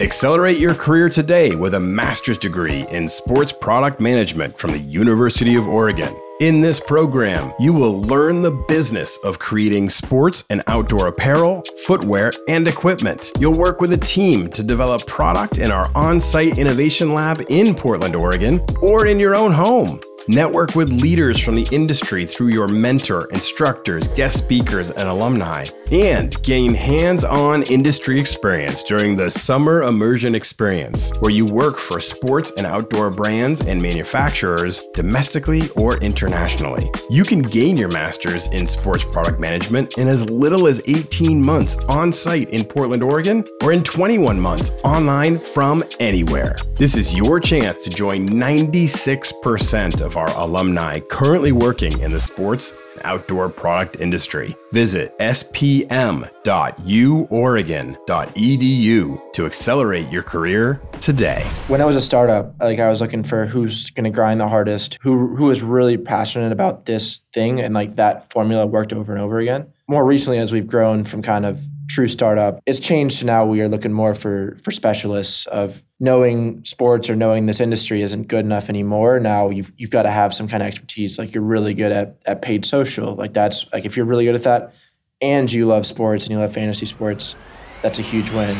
Accelerate your career today with a master's degree in sports product management from the University of Oregon. In this program, you will learn the business of creating sports and outdoor apparel, footwear, and equipment. You'll work with a team to develop product in our on site innovation lab in Portland, Oregon, or in your own home. Network with leaders from the industry through your mentor, instructors, guest speakers, and alumni. And gain hands on industry experience during the Summer Immersion Experience, where you work for sports and outdoor brands and manufacturers domestically or internationally. You can gain your master's in sports product management in as little as 18 months on site in Portland, Oregon, or in 21 months online from anywhere. This is your chance to join 96% of our alumni currently working in the sports and outdoor product industry. Visit spm.uoregon.edu to accelerate your career today. When I was a startup, like I was looking for who's going to grind the hardest, who who is really passionate about this thing and like that formula worked over and over again. More recently as we've grown from kind of true startup, it's changed to now we are looking more for for specialists of knowing sports or knowing this industry isn't good enough anymore. Now you've you've got to have some kind of expertise. Like you're really good at at paid social. Like that's like if you're really good at that and you love sports and you love fantasy sports, that's a huge win.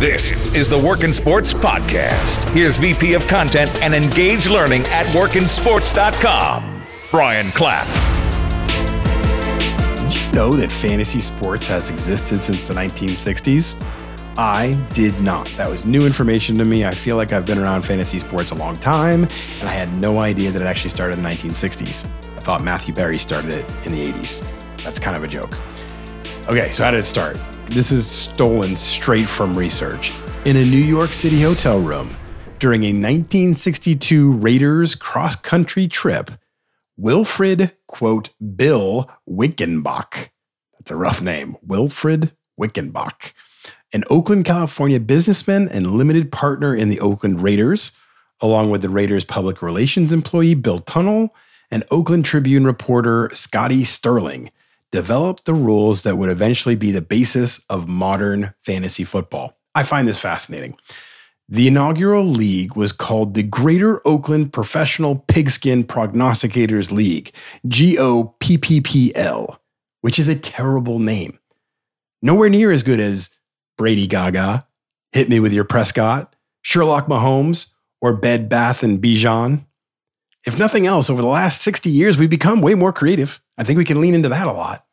This is the Work in Sports Podcast. Here's VP of Content and Engage Learning at workinsports.com, Brian Clapp. Know that fantasy sports has existed since the 1960s? I did not. That was new information to me. I feel like I've been around fantasy sports a long time, and I had no idea that it actually started in the 1960s. I thought Matthew Berry started it in the 80s. That's kind of a joke. Okay, so how did it start? This is stolen straight from research. In a New York City hotel room during a 1962 Raiders cross country trip, Wilfred, quote, Bill Winkenbach, that's a rough name, Wilfred Winkenbach, an Oakland, California businessman and limited partner in the Oakland Raiders, along with the Raiders public relations employee Bill Tunnell and Oakland Tribune reporter Scotty Stirling, developed the rules that would eventually be the basis of modern fantasy football. I find this fascinating. The inaugural league was called the Greater Oakland Professional Pigskin Prognosticators League, GOPPPL, which is a terrible name. Nowhere near as good as Brady Gaga, Hit Me With Your Prescott, Sherlock Mahomes, or Bed Bath and Bijan. If nothing else, over the last 60 years, we've become way more creative. I think we can lean into that a lot.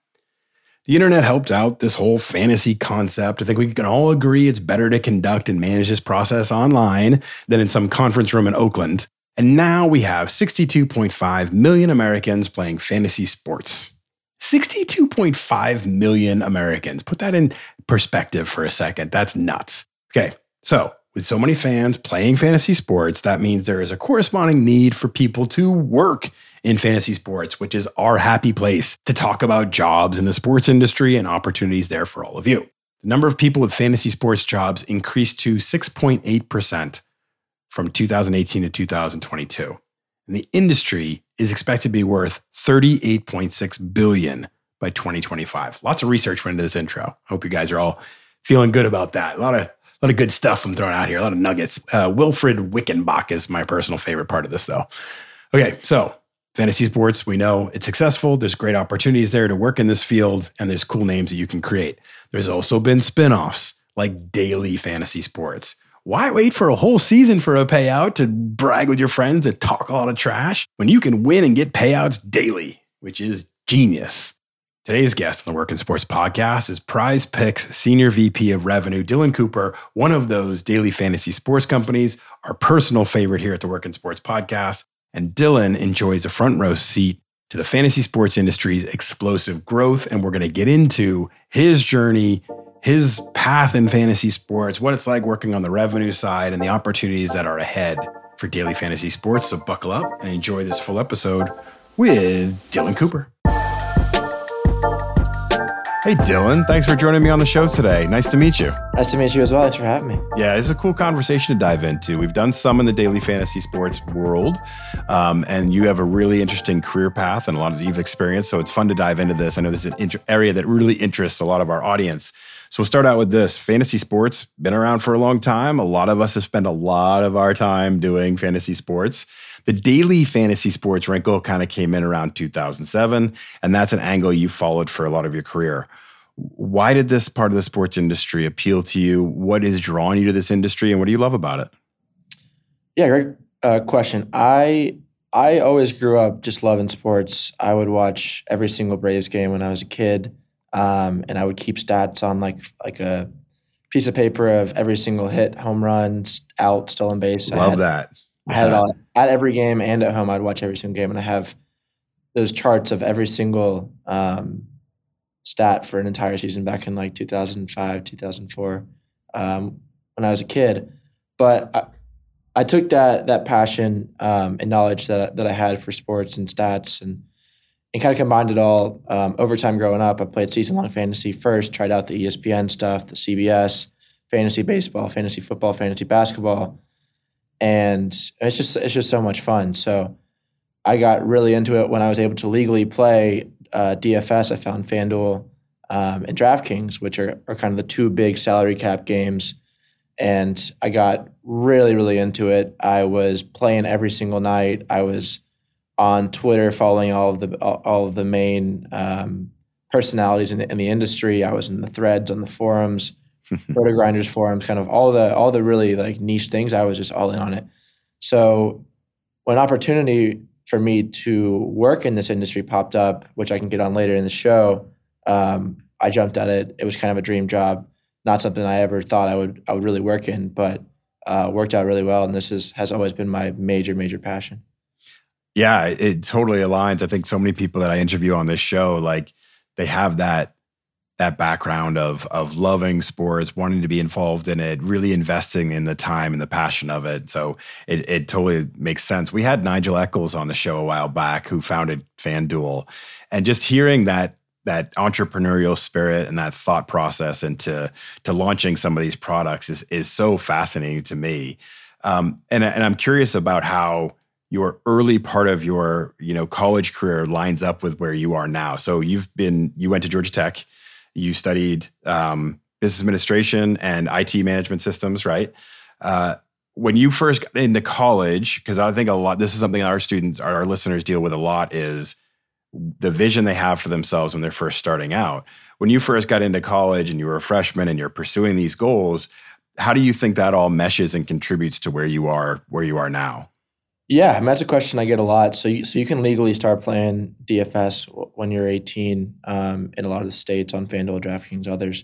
The internet helped out this whole fantasy concept. I think we can all agree it's better to conduct and manage this process online than in some conference room in Oakland. And now we have 62.5 million Americans playing fantasy sports. 62.5 million Americans. Put that in perspective for a second. That's nuts. Okay, so with so many fans playing fantasy sports, that means there is a corresponding need for people to work in fantasy sports, which is our happy place to talk about jobs in the sports industry and opportunities there for all of you. The number of people with fantasy sports jobs increased to 6.8% from 2018 to 2022. And the industry is expected to be worth 38.6 billion by 2025. Lots of research went into this intro. I hope you guys are all feeling good about that. A lot of a lot of good stuff I'm throwing out here. A lot of nuggets. Uh, Wilfred Winkenbach is my personal favorite part of this, though. Okay, so fantasy sports, we know it's successful. There's great opportunities there to work in this field, and there's cool names that you can create. There's also been spin-offs like daily fantasy sports. Why wait for a whole season for a payout to brag with your friends and talk a lot of trash when you can win and get payouts daily, which is genius. Today's guest on the Work in Sports podcast is PrizePicks Senior VP of Revenue, Dylan Cooper, one of those daily fantasy sports companies, our personal favorite here at the Work in Sports podcast. And Dylan enjoys a front row seat to the fantasy sports industry's explosive growth. And we're going to get into his journey, his path in fantasy sports, what it's like working on the revenue side, and the opportunities that are ahead for daily fantasy sports. So buckle up and enjoy this full episode with Dylan Cooper. Hey, Dylan. Thanks for joining me on the show today. Nice to meet you. Nice to meet you as well. Thanks for having me. Yeah, it's a cool conversation to dive into. We've done some in the daily fantasy sports world, um, and you have a really interesting career path and a lot of you've experienced. So it's fun to dive into this. I know this is an inter- area that really interests a lot of our audience. So we'll start out with this. Fantasy sports been around for a long time. A lot of us have spent a lot of our time doing fantasy sports. The daily fantasy sports wrinkle kind of came in around 2007, and that's an angle you followed for a lot of your career. Why did this part of the sports industry appeal to you? What is drawing you to this industry, and what do you love about it? Yeah, great uh, question. I I always grew up just loving sports. I would watch every single Braves game when I was a kid, um, and I would keep stats on like like a piece of paper of every single hit, home run, out, stolen base. Love that. I had it all at every game and at home. I'd watch every single game, and I have those charts of every single um, stat for an entire season back in like 2005, 2004, um, when I was a kid. But I, I took that that passion um, and knowledge that that I had for sports and stats and and kind of combined it all. Um, over time, growing up, I played season long fantasy first. Tried out the ESPN stuff, the CBS, fantasy baseball, fantasy football, fantasy basketball, and it's just it's just so much fun. So I got really into it when I was able to legally play uh, DFS. I found FanDuel um, and DraftKings, which are, are kind of the two big salary cap games and I got really really into it. I was playing every single night. I was on Twitter following all of the all of the main um, personalities in the, in the industry. I was in the threads on the forums, RotoGrinders forums, kind of all the all the really like niche things. I was just all in on it. So when opportunity for me to work in this industry popped up, which I can get on later in the show, um, I jumped at it. It was kind of a dream job not something I ever thought I would I would really work in, but uh, worked out really well. And this is has always been my major major passion. Yeah, it totally aligns. I think so many people that I interview on this show, like they have that that background of of loving sports, wanting to be involved in it, really investing in the time and the passion of it. So it it totally makes sense. We had Nigel Eccles on the show a while back who founded FanDuel. And just hearing that that entrepreneurial spirit and that thought process into to launching some of these products is is so fascinating to me. Um, and and I'm curious about how your early part of your you know college career lines up with where you are now. So you've been you went to Georgia Tech, you studied um, business administration and IT management systems, right? Uh, when you first got into college, because I think a lot this is something our students, our listeners deal with a lot is the vision they have for themselves when they're first starting out. When you first got into college and you were a freshman and you're pursuing these goals, how do you think that all meshes and contributes to where you are where you are now? Yeah, I mean, that's a question I get a lot. So, you, so you can legally start playing DFS when you're 18 um, in a lot of the states on FanDuel, DraftKings, others.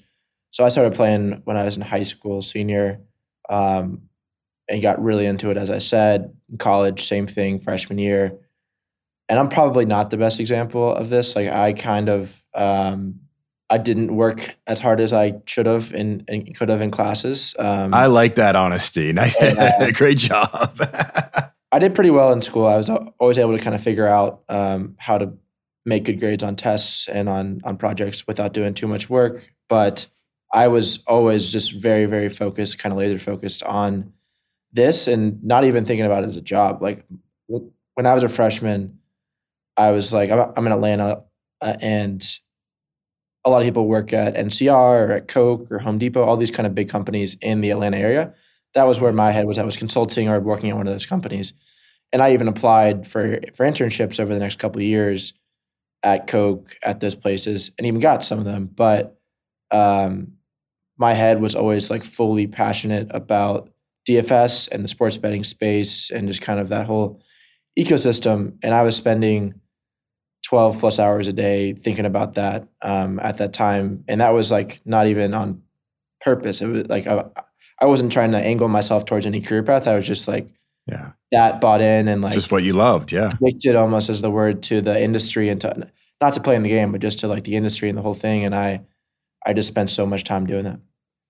So I started playing when I was in high school, senior, um, and got really into it. As I said, in college, same thing, freshman year and I'm probably not the best example of this. Like I kind of um, I didn't work as hard as I should have and, and could have in classes. Um, I like that honesty. uh, Great job. I did pretty well in school. I was always able to kind of figure out um, how to make good grades on tests and on on projects without doing too much work. But I was always just very very focused, kind of laser focused on this, and not even thinking about it as a job. Like when I was a freshman I was like, I'm, I'm in Atlanta, uh, and a lot of people work at NCR or at Coke or Home Depot, all these kind of big companies in the Atlanta area. That was where my head was. I was consulting or working at one of those companies, and I even applied for for internships over the next couple of years at Coke at those places, and even got some of them. But um, my head was always like fully passionate about DFS and the sports betting space and just kind of that whole ecosystem. And I was spending 12 plus hours a day thinking about that um, at that time. And that was like not even on purpose. It was like I, I wasn't trying to angle myself towards any career path. I was just like, yeah, that bought in and like just what you loved. Yeah. Addicted almost as the word to the industry and to not to play in the game, but just to like the industry and the whole thing. And I, I just spent so much time doing that.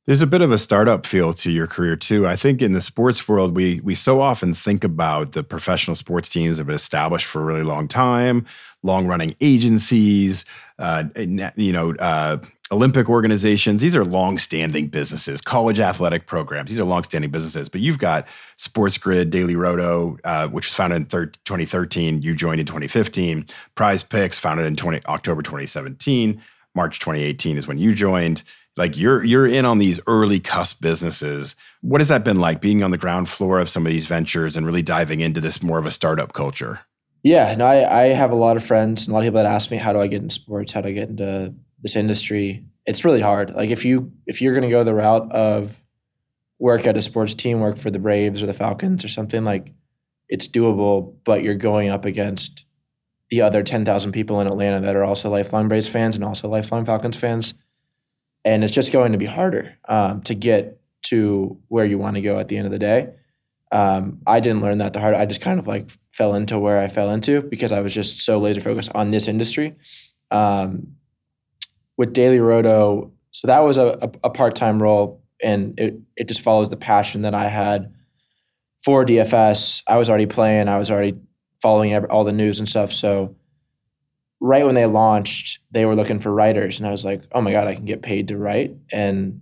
There's a bit of a startup feel to your career too. I think in the sports world, we we so often think about the professional sports teams that have been established for a really long time, long running agencies, uh, you know, uh, Olympic organizations. These are long standing businesses. College athletic programs. These are long standing businesses. But you've got Sports Grid, DailyRoto, uh, which was founded in thir- 2013. You joined in 2015. PrizePicks, founded in 20, October 2017. March 2018 is when you joined like you're you're in on these early cusp businesses. What has that been like being on the ground floor of some of these ventures and really diving into this more of a startup culture? Yeah, no, I, I have a lot of friends and a lot of people that ask me how do I get into sports, how do I get into this industry. It's really hard. Like if you if you're gonna go the route of work at a sports team, work for the Braves or the Falcons or something, like it's doable, but you're going up against the other 10,000 people in Atlanta that are also lifelong Braves fans and also lifelong Falcons fans. And it's just going to be harder um, to get to where you want to go at the end of the day. Um, I didn't learn that the hard. I just kind of like fell into where I fell into because I was just so laser focused on this industry. Um, with DailyRoto, so that was a, a, part time role, and it it just follows the passion that I had for DFS. I was already playing. I was already following all the news and stuff. So right when they launched, they were looking for writers, and I was like, oh my god, I can get paid to write. And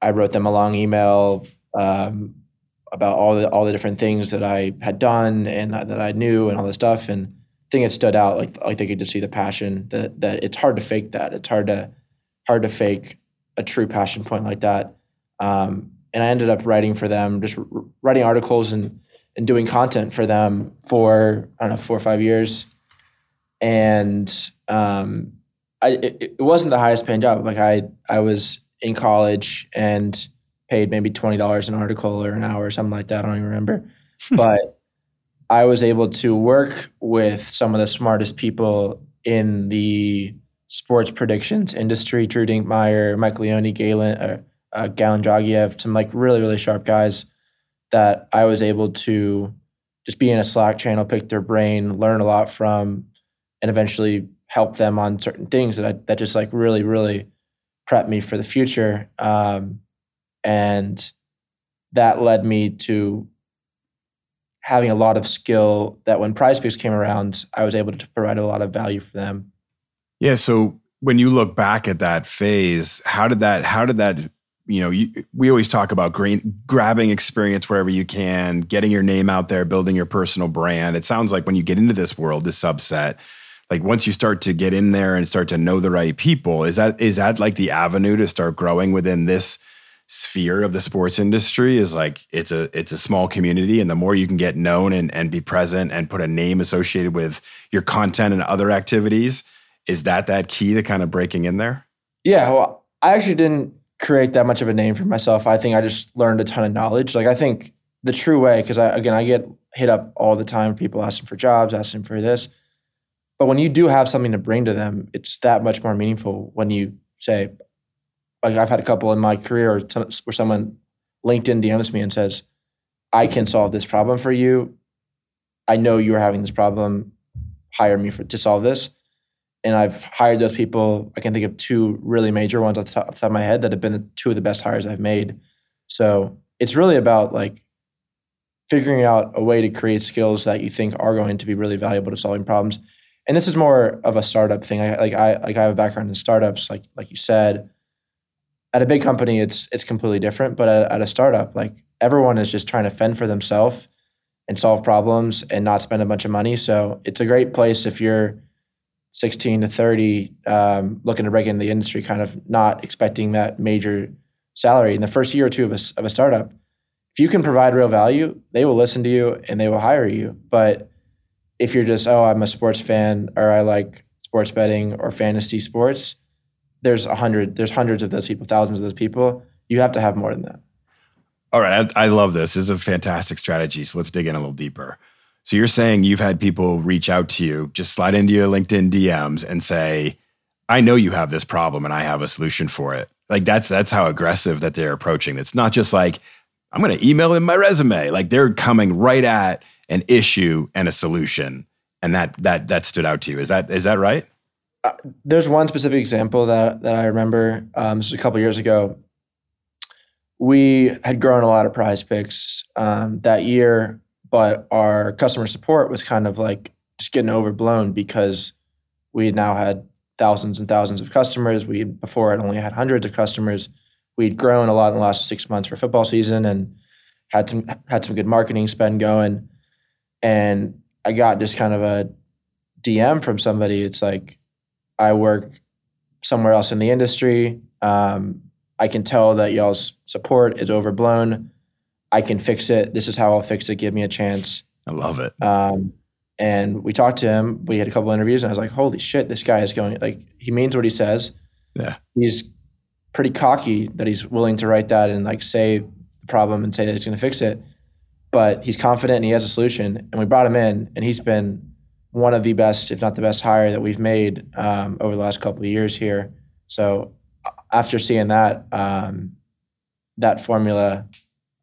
I wrote them a long email um, about all the all the different things that I had done and that I knew and all this stuff. And Think it stood out like like they could just see the passion that that it's hard to fake that. It's hard to hard to fake a true passion point like that. Um, and I ended up writing for them, just writing articles and and doing content for them for I don't know four or five years, and um, I it, it wasn't the highest paying job. Like I I was in college and paid maybe twenty dollars an article or an hour or something like that. I don't even remember, but I was able to work with some of the smartest people in the sports predictions industry. Drew Dinkmeyer, Mike Leone, Galin, uh, uh, Galin Dragiev, some like really really sharp guys that I was able to just be in a Slack channel, pick their brain, learn a lot from, and eventually help them on certain things that I, that just like really, really prep me for the future. Um, and that led me to having a lot of skill that when PrizePicks came around, I was able to provide a lot of value for them. Yeah. So when you look back at that phase, how did that, how did that you know, you, we always talk about green, grabbing experience wherever you can, getting your name out there, building your personal brand. It sounds like when you get into this world, this subset, like once you start to get in there and start to know the right people, is that is that like the avenue to start growing within this sphere of the sports industry? Is like it's a it's a small community, and the more you can get known and and be present and put a name associated with your content and other activities, is that that key to kind of breaking in there? Yeah, well, I actually didn't create that much of a name for myself. I think I just learned a ton of knowledge. Like I think the true way, because I again I get hit up all the time, people asking for jobs, asking for this. But when you do have something to bring to them, it's that much more meaningful when you say, like I've had a couple in my career where someone LinkedIn DMs me and says, I can solve this problem for you. I know you are having this problem. Hire me for to solve this and I've hired those people. I can think of two really major ones off the, top, off the top of my head that have been two of the best hires I've made. So it's really about like figuring out a way to create skills that you think are going to be really valuable to solving problems. And this is more of a startup thing. I, like I like I have a background in startups, like like you said. At a big company, it's it's completely different. But at, at a startup, like everyone is just trying to fend for themselves and solve problems and not spend a bunch of money. So it's a great place if you're 16 to 30 um, looking to break into the industry kind of not expecting that major salary in the first year or two of a, of a startup if you can provide real value they will listen to you and they will hire you but if you're just oh i'm a sports fan or i like sports betting or fantasy sports there's a hundred there's hundreds of those people thousands of those people you have to have more than that all right I, I love this this is a fantastic strategy so let's dig in a little deeper so you're saying you've had people reach out to you, just slide into your LinkedIn DMs and say, "I know you have this problem and I have a solution for it." Like that's that's how aggressive that they're approaching. It's not just like I'm going to email in my resume. Like they're coming right at an issue and a solution, and that that that stood out to you. Is that is that right? Uh, there's one specific example that that I remember. Um, this was a couple years ago. We had grown a lot of PrizePicks um, that year but our customer support was kind of like just getting overblown because we now had thousands and thousands of customers. We before had only had hundreds of customers. We'd grown a lot in the last six months for football season and had some had some good marketing spend going. And I got just kind of a DM from somebody. It's like I work somewhere else in the industry. Um, I can tell that y'all's support is overblown. I can fix it. This is how I'll fix it. Give me a chance. I love it. Um, and we talked to him. We had a couple interviews, and I was like, "Holy shit, this guy is going like he means what he says." Yeah, he's pretty cocky that he's willing to write that and like say the problem and say that he's going to fix it. But he's confident and he has a solution. And we brought him in, and he's been one of the best, if not the best, hire that we've made um, over the last couple of years here. So after seeing that, um, that formula,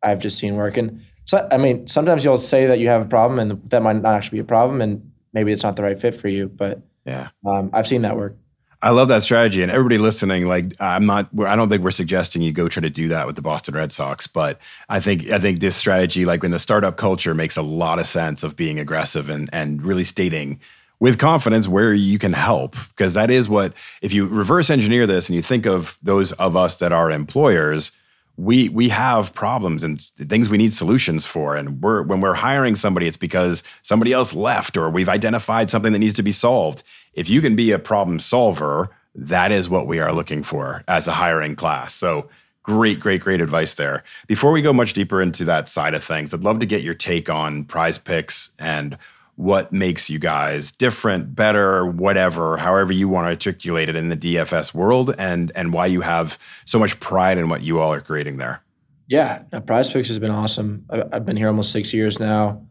I've just seen working. So I mean, sometimes you'll say that you have a problem, and that might not actually be a problem, and maybe it's not the right fit for you. But yeah, um, I've seen that work. I love that strategy, and everybody listening, like I'm not, I don't think we're suggesting you go try to do that with the Boston Red Sox, but I think I think this strategy, like in the startup culture, makes a lot of sense of being aggressive and and really stating with confidence where you can help because that is what if you reverse engineer this and you think of those of us that are employers we we have problems and things we need solutions for and we're when we're hiring somebody it's because somebody else left or we've identified something that needs to be solved if you can be a problem solver that is what we are looking for as a hiring class so great great great advice there before we go much deeper into that side of things i'd love to get your take on PrizePicks and what makes you guys different, better, whatever, however you want to articulate it in the DFS world, and and why you have so much pride in what you all are creating there. Yeah, PrizePicks has been awesome. I've been here almost six years now.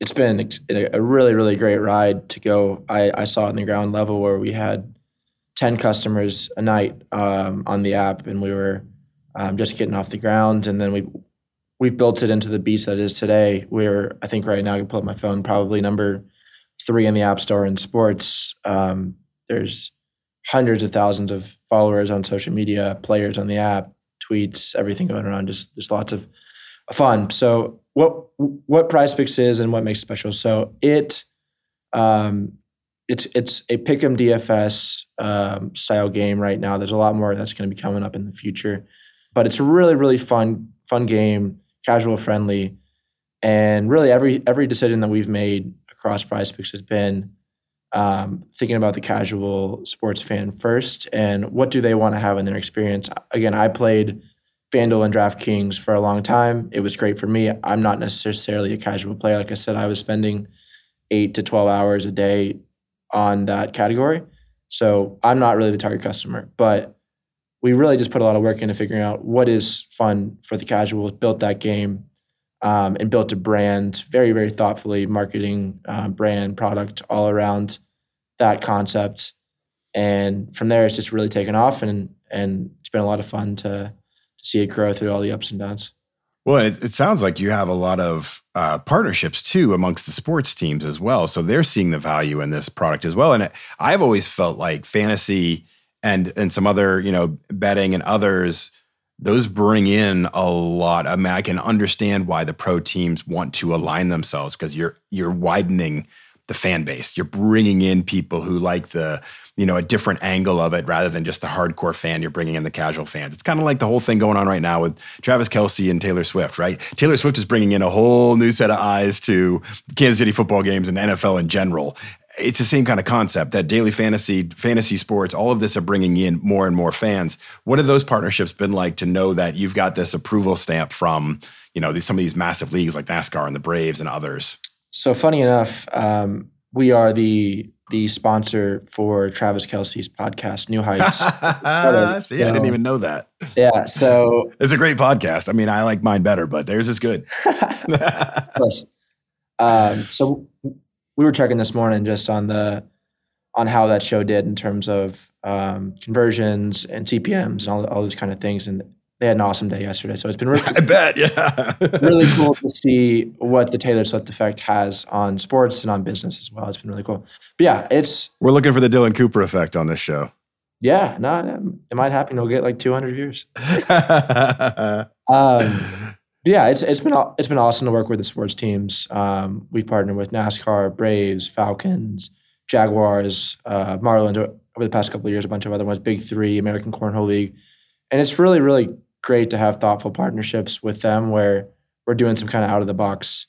It's been a really, really great ride to go. I, I saw it in the ground level where we had 10 customers a night um, on the app, and we were um, just getting off the ground. And then we we've built it into the beast that it is today. We're, I think right now I can pull up my phone, probably number three in the App Store in sports. Um, there's hundreds of thousands of followers on social media, players on the app, tweets, everything going around. Just there's lots of fun. So what what PrizePicks is and what makes it special? So it um, it's it's a pick'em DFS um, style game right now. There's a lot more that's going to be coming up in the future, but it's a really really fun fun game casual friendly. And really, every every decision that we've made across PrizePicks has been um, thinking about the casual sports fan first and what do they want to have in their experience. Again, I played FanDuel and DraftKings for a long time. It was great for me. I'm not necessarily a casual player. Like I said, I was spending eight to 12 hours a day on that category. So I'm not really the target customer. But we really just put a lot of work into figuring out what is fun for the casuals, built that game, um, and built a brand very, very thoughtfully, marketing, uh, brand, product all around that concept. And from there, it's just really taken off, and and it's been a lot of fun to to see it grow through all the ups and downs. Well, it, it sounds like you have a lot of uh, partnerships too amongst the sports teams as well. So they're seeing the value in this product as well. And it, I've always felt like fantasy and and some other you know betting and others those bring in a lot. I mean, I can understand why the pro teams want to align themselves because you're you're widening the fan base. You're bringing in people who like the you know a different angle of it rather than just the hardcore fan. You're bringing in the casual fans. It's kind of like the whole thing going on right now with Travis Kelce and Taylor Swift, right? Taylor Swift is bringing in a whole new set of eyes to Kansas City football games and NFL in general it's the same kind of concept that daily fantasy, fantasy sports, all of this are bringing in more and more fans. What have those partnerships been like to know that you've got this approval stamp from, you know, some of these massive leagues like NASCAR and the Braves and others? So funny enough, um, we are the the sponsor for Travis Kelce's podcast, New Heights. See, I didn't even know that. Yeah, so it's a great podcast. I mean, I like mine better, but theirs is good. um, so we were checking this morning just on the on how that show did in terms of um, conversions and CPMS and all all those kind of things, and they had an awesome day yesterday. So it's been really, I bet, yeah, really cool to see what the Taylor Swift effect has on sports and on business as well. It's been really cool. But yeah, it's we're looking for the Dylan Cooper effect on this show. Yeah, no, it might happen. We'll get like 200 views. um, yeah, it's it's been it's been awesome to work with the sports teams. Um, we've partnered with NASCAR, Braves, Falcons, Jaguars, uh, Marlins over the past couple of years, a bunch of other ones, Big Three, American Cornhole League, and it's really really great to have thoughtful partnerships with them where we're doing some kind of out of the box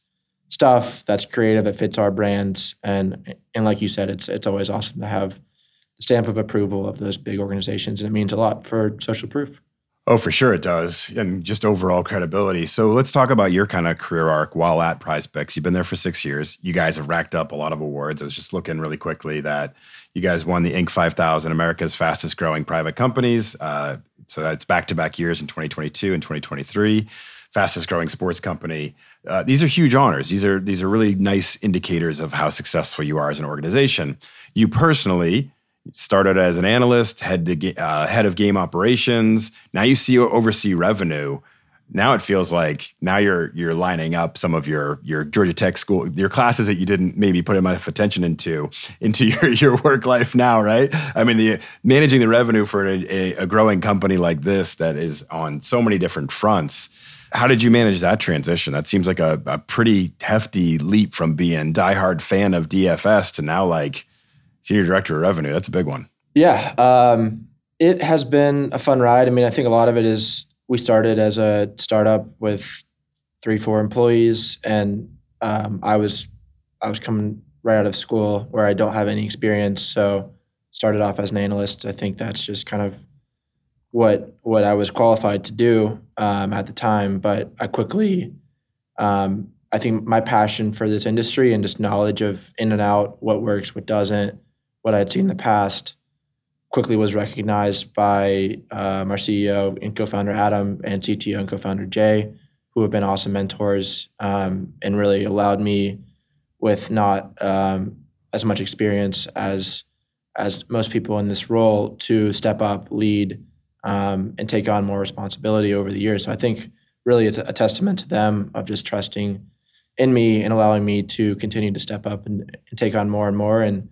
stuff that's creative that fits our brand and and like you said, it's it's always awesome to have the stamp of approval of those big organizations, and it means a lot for social proof. Oh, for sure it does. And just overall credibility. So let's talk about your kind of career arc while at PrizePicks. You've been there for six years. You guys have racked up a lot of awards. I was just looking really quickly that you guys won the Inc. 5000, America's fastest growing private companies. Uh, so that's back to back years in 2022 and 2023. Fastest growing sports company. Uh, these are huge honors. These are these are really nice indicators of how successful you are as an organization. You personally started as an analyst, head to uh, head of game operations. Now you see oversee revenue. Now it feels like now you're you're lining up some of your your Georgia Tech school your classes that you didn't maybe put enough attention into into your your work life now, right? I mean, the managing the revenue for a, a, growing company like this that is on so many different fronts. How did you manage that transition? That seems like a, a pretty hefty leap from being diehard fan of DFS to now like senior director of revenue. That's a big one. Yeah. Um, it has been a fun ride. I mean, I think a lot of it is we started as a startup with three, four employees, and um, I was I was coming right out of school where I don't have any experience, so started off as an analyst. I think that's just kind of what what I was qualified to do um, at the time, but I quickly um, I think my passion for this industry and just knowledge of in and out, what works, what doesn't, what I had seen in the past quickly was recognized by um, our CEO and co-founder Adam and CTO and co-founder Jay, who have been awesome mentors um, and really allowed me, with not um, as much experience as as most people in this role, to step up, lead, um, and take on more responsibility over the years. So I think really it's a testament to them of just trusting in me and allowing me to continue to step up and, and take on more and more and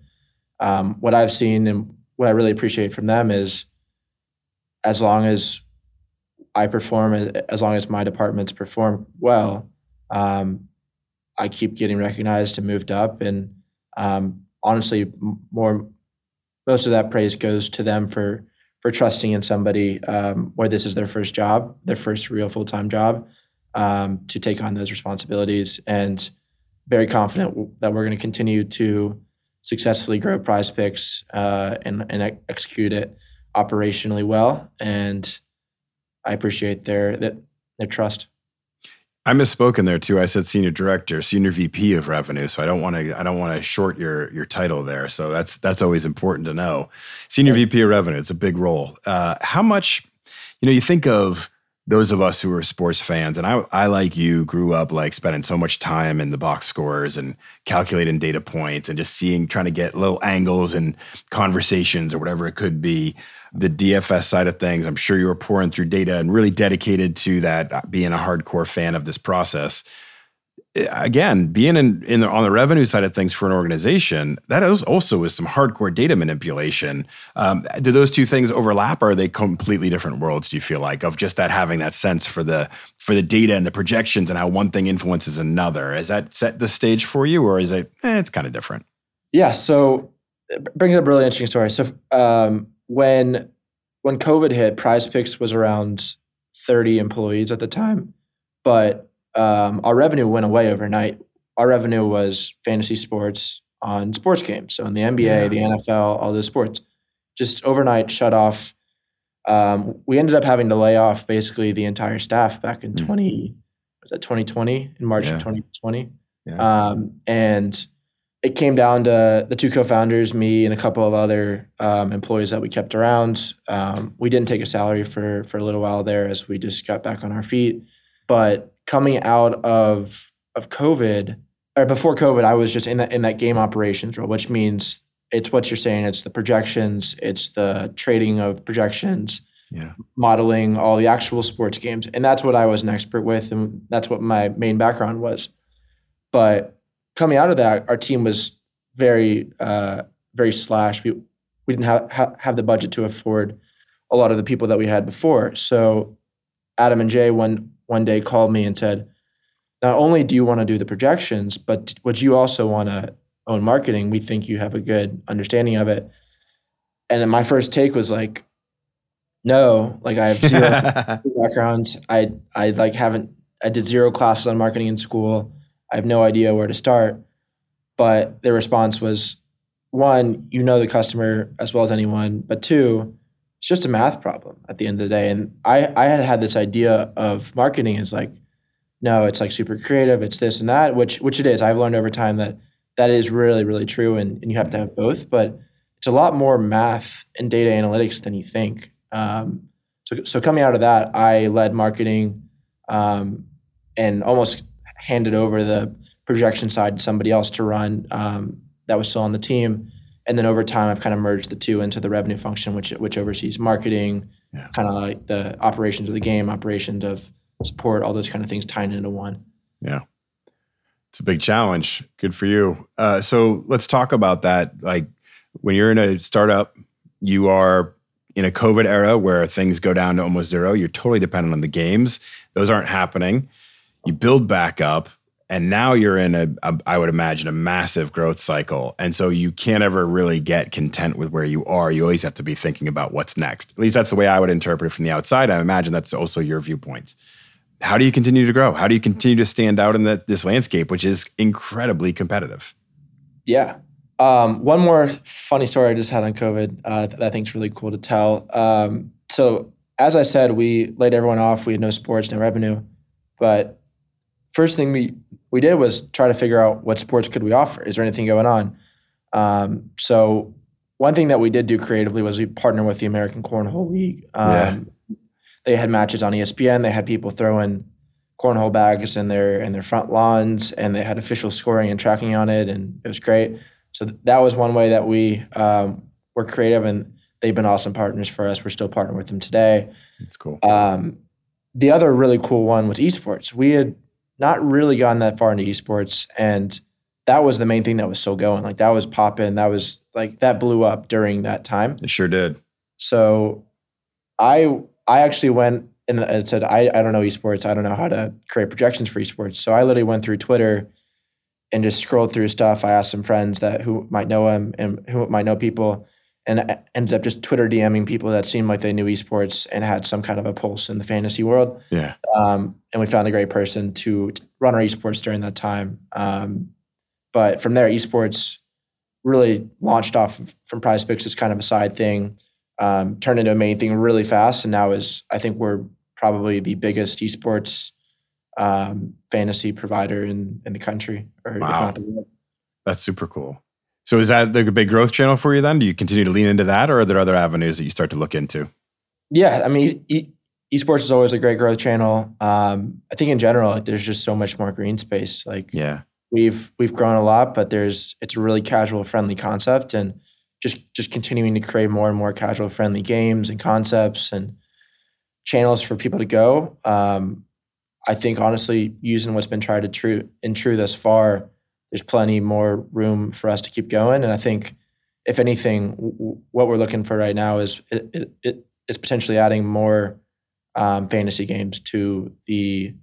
um, what I've seen and what I really appreciate from them is as long as I perform, as long as my departments perform well, um, I keep getting recognized and moved up. And um, honestly, more most of that praise goes to them for for trusting in somebody um, where this is their first job, their first real full time job, um, to take on those responsibilities. And very confident that we're going to continue to successfully grow PrizePicks uh, and, and execute it operationally well. And I appreciate their, their, their trust. I misspoken there too. I said senior director, senior VP of revenue. So I don't want to I don't want to short your your title there. So that's that's always important to know. Senior right. VP of revenue. It's a big role. Uh, how much, you know, you think of those of us who are sports fans, and I, I like you, grew up like spending so much time in the box scores and calculating data points and just seeing, trying to get little angles and conversations or whatever it could be. The DFS side of things, I'm sure you were pouring through data and really dedicated to that, uh, being a hardcore fan of this process again, being in, in the, on the revenue side of things for an organization, that is also is some hardcore data manipulation. Um, do those two things overlap, or are they completely different worlds? Do you feel like of just that having that sense for the for the data and the projections and how one thing influences another? Is that set the stage for you, or is it? Eh, it's kind of different. Yeah. So, bringing up a really interesting story. So, um, when when COVID hit, PrizePicks was around thirty employees at the time, but um, our revenue went away overnight. Our revenue was fantasy sports on sports games. So in the NBA, yeah. the NFL, all those sports, just overnight shut off. Um, we ended up having to lay off basically the entire staff back in mm. 20, was that 2020, in March yeah. of 2020. Yeah. Um, and it came down to the two co-founders, me and a couple of other um, employees that we kept around. Um, we didn't take a salary for for a little while there as we just got back on our feet. But coming out of of COVID or before COVID, I was just in that in that game operations role, which means it's what you're saying. It's the projections, it's the trading of projections, yeah. modeling all the actual sports games, and that's what I was an expert with, and that's what my main background was. But coming out of that, our team was very uh, very slash. We we didn't have ha- have the budget to afford a lot of the people that we had before. So Adam and Jay, one one day called me and said, not only do you want to do the projections, but would you also want to own marketing? We think you have a good understanding of it. And then my first take was like, no, like I have zero background. I I like haven't I did zero classes on marketing in school. I have no idea where to start. But their response was one, you know the customer as well as anyone, but two, it's just a math problem at the end of the day. And I, I had had this idea of marketing is like, no, it's like super creative, it's this and that, which which it is. I've learned over time that that is really, really true and, and you have to have both. But it's a lot more math and data analytics than you think. Um, so, so coming out of that, I led marketing um, and almost handed over the projection side to somebody else to run um, that was still on the team and then over time I've kind of merged the two into the revenue function, which which oversees marketing, yeah. kind of like the operations of the game, operations of support, all those kind of things tying into one. Yeah, it's a big challenge. Good for you. Uh, so let's talk about that. Like when you're in a startup, you are in a COVID era where things go down to almost zero. You're totally dependent on the games; those aren't happening. You build back up and now you're in a, a I would imagine a massive growth cycle. And so you can't ever really get content with where you are. You always have to be thinking about what's next. At least that's the way i would interpret it from the outside. I imagine that's also your viewpoints. How do you continue to grow? How do you continue to stand out in the, this landscape which is incredibly competitive? Yeah. Um, one more funny story i just had on covid uh, that i think is really cool to tell. Um, so as i said we laid everyone off. We had no sports no revenue. But first thing we we did was try to figure out what sports could we offer. Is there anything going on? Um, so one thing that we did do creatively was we partnered with the American Cornhole League. Um, yeah. They had matches on ESPN. They had people throwing cornhole bags in their in their front lawns, and they had official scoring and tracking on it, and it was great. So th- that was one way that we um, were creative, and they've been awesome partners for us. We're still partnering with them today. That's cool. Um, the other really cool one was esports. We had not really gotten that far into esports and that was the main thing that was still going. Like that was popping that was like that blew up during that time. It sure did. So i i actually went and uh, said I, I don't know esports. I don't know how to create projections for esports. So i literally went through twitter and just scrolled through stuff. I asked some friends that who might know him and who might know people and I ended up just Twitter DMing people that seemed like they knew esports and had some kind of a pulse in the fantasy world. Yeah. Um, and we found a great person to run our esports during that time. Um, but from there, esports really launched off from PrizePicks as kind of a side thing, um, turned into a main thing really fast, and now is I think we're probably the biggest esports um, fantasy provider in in the country, or wow. if not the world. That's super cool. So is that the big growth channel for you then? Do you continue to lean into that or are there other avenues that you start to look into? Yeah, I mean, e- esports is always a great growth channel. Um, I think in general, like, there's just so much more green space. Like, yeah, we've we've grown a lot, but there's it's a really casual friendly concept, and just just continuing to create more and more casual friendly games and concepts and channels for people to go. Um, I think honestly, using what's been tried to true and true thus far there's plenty more room for us to keep going. And I think, if anything, w- what we're looking for right now is it, it, it is potentially adding more um, fantasy games to the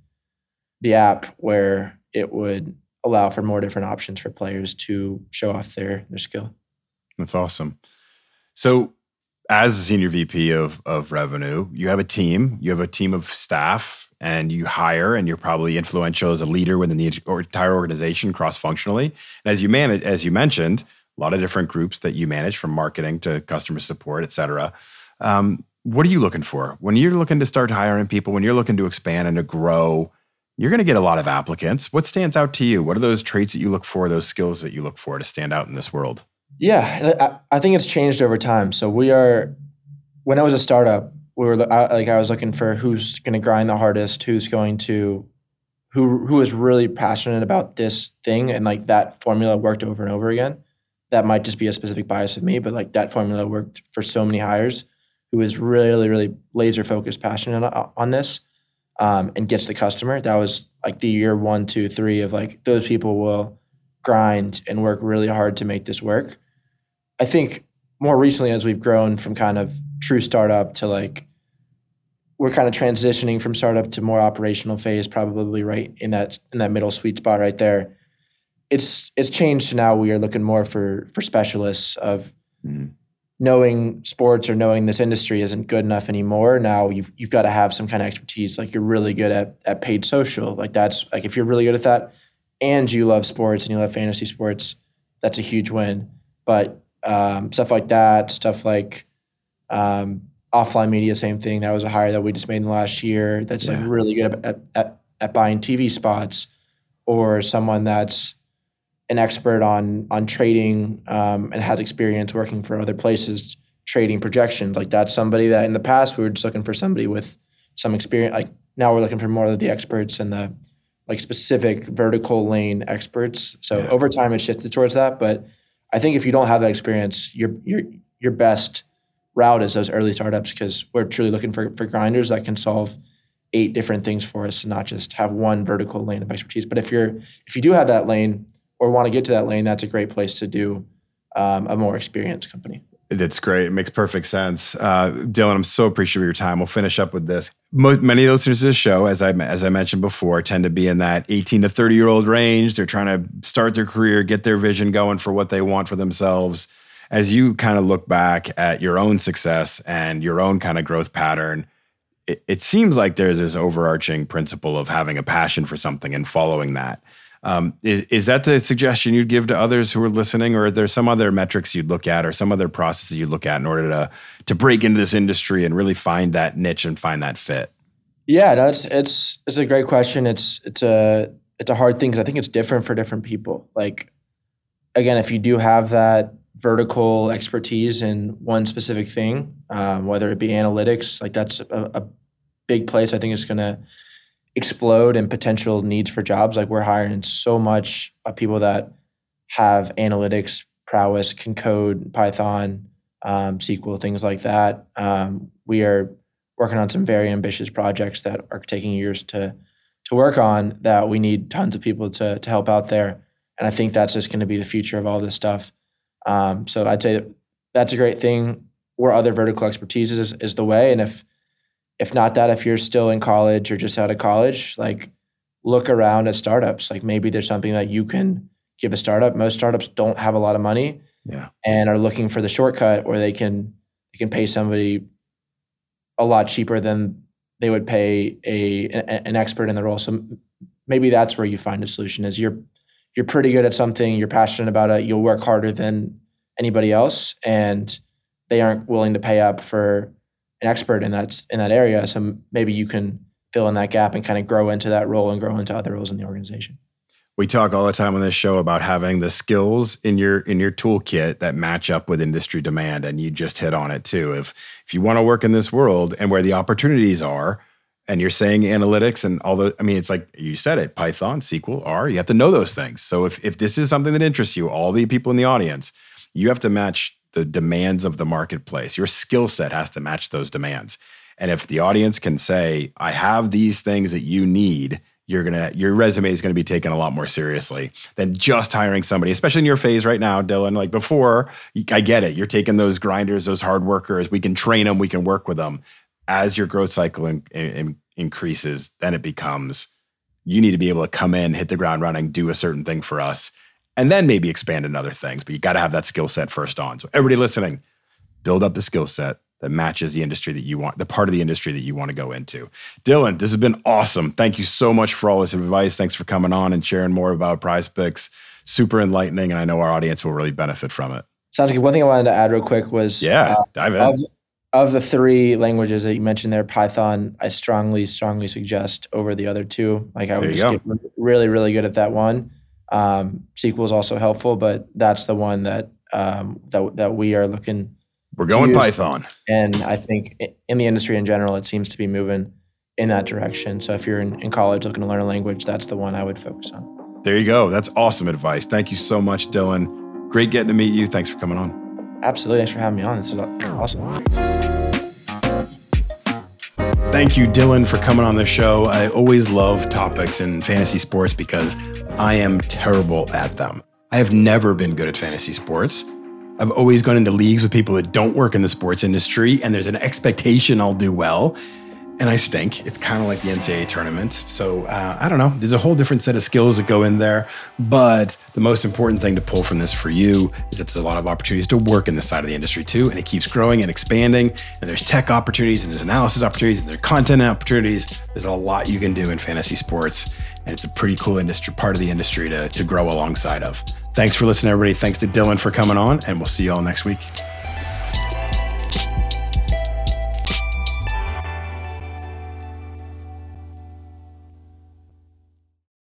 the app where it would allow for more different options for players to show off their their skill. That's awesome. So, as a senior VP of of revenue, you have a team. You have a team of staff and you hire and you're probably influential as a leader within the entire organization cross functionally and as you manage as you mentioned a lot of different groups that you manage from marketing to customer support et cetera. Um, what are you looking for? When you're looking to start hiring people when you're looking to expand and to grow you're going to get a lot of applicants. What stands out to you? What are those traits that you look for those skills that you look for to stand out in this world yeah i think it's changed over time so we are when i was a startup we were like I was looking for who's going to grind the hardest, who's going to who who is really passionate about this thing and like that formula worked over and over again. That might just be a specific bias of me, but like that formula worked for so many hires who is really really laser focused, passionate on this, um, and gets the customer. That was like the year one, two, three of like those people will grind and work really hard to make this work. I think more recently as we've grown from kind of true startup to like we're kind of transitioning from startup to more operational phase probably right in that in that middle sweet spot right there. It's it's changed to now we are looking more for for specialists of mm. knowing sports or knowing this industry isn't good enough anymore. Now you've you've got to have some kind of expertise. Like you're really good at at paid social. Like that's like if you're really good at that and you love sports and you love fantasy sports that's a huge win. But um, stuff like that stuff like um, offline media, same thing. That was a hire that we just made in the last year. That's yeah. like really good at, at, at buying TV spots, or someone that's an expert on on trading um, and has experience working for other places trading projections. Like that's somebody that in the past we were just looking for somebody with some experience. Like now we're looking for more of the experts and the like specific vertical lane experts. So yeah. over time it shifted towards that. But I think if you don't have that experience, your your your best route is those early startups because we're truly looking for for grinders that can solve eight different things for us and not just have one vertical lane of expertise. But if you're if you do have that lane or want to get to that lane, that's a great place to do um, a more experienced company. That's great. It makes perfect sense. Uh, Dylan, I'm so appreciative of your time. We'll finish up with this. many listeners to this show, as I as I mentioned before, tend to be in that 18 to 30 year old range. They're trying to start their career, get their vision going for what they want for themselves. As you kind of look back at your own success and your own kind of growth pattern, it, it seems like there's this overarching principle of having a passion for something and following that. Um, is, is that the suggestion you'd give to others who are listening, or are there some other metrics you'd look at, or some other processes you look at in order to to break into this industry and really find that niche and find that fit? Yeah, no, it's it's it's a great question. It's it's a it's a hard thing because I think it's different for different people. Like again, if you do have that vertical expertise in one specific thing, um, whether it be analytics, like that's a, a big place. I think it's going to explode in potential needs for jobs. Like we're hiring so much of people that have analytics prowess, can code Python, um, SQL, things like that. Um, we are working on some very ambitious projects that are taking years to to work on. That we need tons of people to to help out there, and I think that's just going to be the future of all this stuff. Um, so I'd say that's a great thing. Where other vertical expertise is is the way, and if if not that, if you're still in college or just out of college, like look around at startups. Like maybe there's something that you can give a startup. Most startups don't have a lot of money, yeah, and are looking for the shortcut where they can they can pay somebody a lot cheaper than they would pay a an expert in the role. So maybe that's where you find a solution. Is you're you're pretty good at something, you're passionate about it, you'll work harder than anybody else, and they aren't willing to pay up for an expert in that in that area. So maybe you can fill in that gap and kind of grow into that role and grow into other roles in the organization. We talk all the time on this show about having the skills in your in your toolkit that match up with industry demand, and you just hit on it too. If if you want to work in this world and where the opportunities are, and you're saying analytics and all the, I mean, it's like you said it, Python, SQL, R. You have to know those things. So if if this is something that interests you, all the people in the audience, you have to match the demands of the marketplace. Your skill set has to match those demands. And if the audience can say, I have these things that you need, you're gonna your resume is gonna be taken a lot more seriously than just hiring somebody, especially in your phase right now, Dylan. Like before, I get it. You're taking those grinders, those hard workers. We can train them, we can work with them. As your growth cycle in, in, increases, then it becomes you need to be able to come in, hit the ground running, do a certain thing for us, and then maybe expand into other things. But you got to have that skill set first on. So everybody listening, build up the skill set that matches the industry that you want, the part of the industry that you want to go into. Dylan, this has been awesome. Thank you so much for all this advice. Thanks for coming on and sharing more about PrizePicks. Super enlightening. And I know our audience will really benefit from it. Sounds good. One thing I wanted to add real quick was yeah, uh, dive in. Of, of the three languages that you mentioned there, Python, I strongly, strongly suggest over the other two. Like I would just go. get really, really good at that one. Um, SQL is also helpful, but that's the one that um, that that we are looking. We're going Python, and I think in the industry in general, it seems to be moving in that direction. So if you're in, in college looking to learn a language, that's the one I would focus on. There you go. That's awesome advice. Thank you so much, Dylan. Great getting to meet you. Thanks for coming on. Absolutely. Thanks for having me on. This is awesome. Thank you, Dylan, for coming on the show. I always love topics in fantasy sports because I am terrible at them. I have never been good at fantasy sports. I've always gone into leagues with people that don't work in the sports industry, and there's an expectation I'll do well and I stink. It's kind of like the NCAA tournament. So uh, I don't know. There's a whole different set of skills that go in there. But the most important thing to pull from this for you is that there's a lot of opportunities to work in this side of the industry too. And it keeps growing and expanding. And there's tech opportunities and there's analysis opportunities and there's content opportunities. There's a lot you can do in fantasy sports. And it's a pretty cool industry, part of the industry to, to grow alongside of. Thanks for listening, everybody. Thanks to Dylan for coming on. And we'll see you all next week.